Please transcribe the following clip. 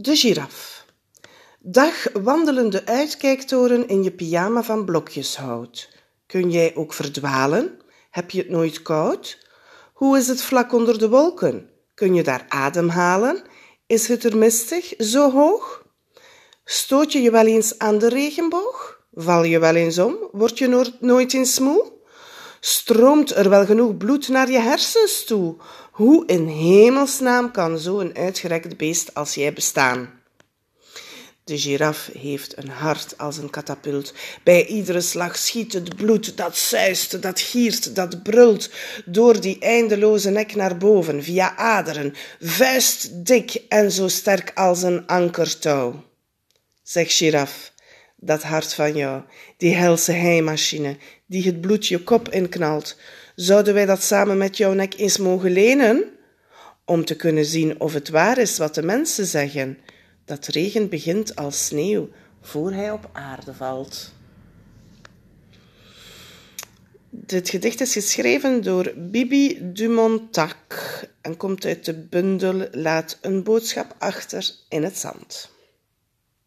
De giraf. Dag wandelende uitkijktoren in je pyjama van blokjeshout. Kun jij ook verdwalen? Heb je het nooit koud? Hoe is het vlak onder de wolken? Kun je daar ademhalen? Is het er mistig, zo hoog? Stoot je je wel eens aan de regenboog? Val je wel eens om? Word je nooit eens moe? Stroomt er wel genoeg bloed naar je hersens toe? Hoe in hemelsnaam kan zo'n uitgerekt beest als jij bestaan? De giraf heeft een hart als een katapult. Bij iedere slag schiet het bloed, dat zuist, dat giert, dat brult, door die eindeloze nek naar boven, via aderen, vuistdik en zo sterk als een ankertouw. Zeg giraf, dat hart van jou, die helse heimachine, die het bloed je kop inknalt, zouden wij dat samen met jouw nek eens mogen lenen? Om te kunnen zien of het waar is wat de mensen zeggen, dat regen begint als sneeuw voor hij op aarde valt. Dit gedicht is geschreven door Bibi Dumontac en komt uit de bundel Laat een boodschap achter in het zand.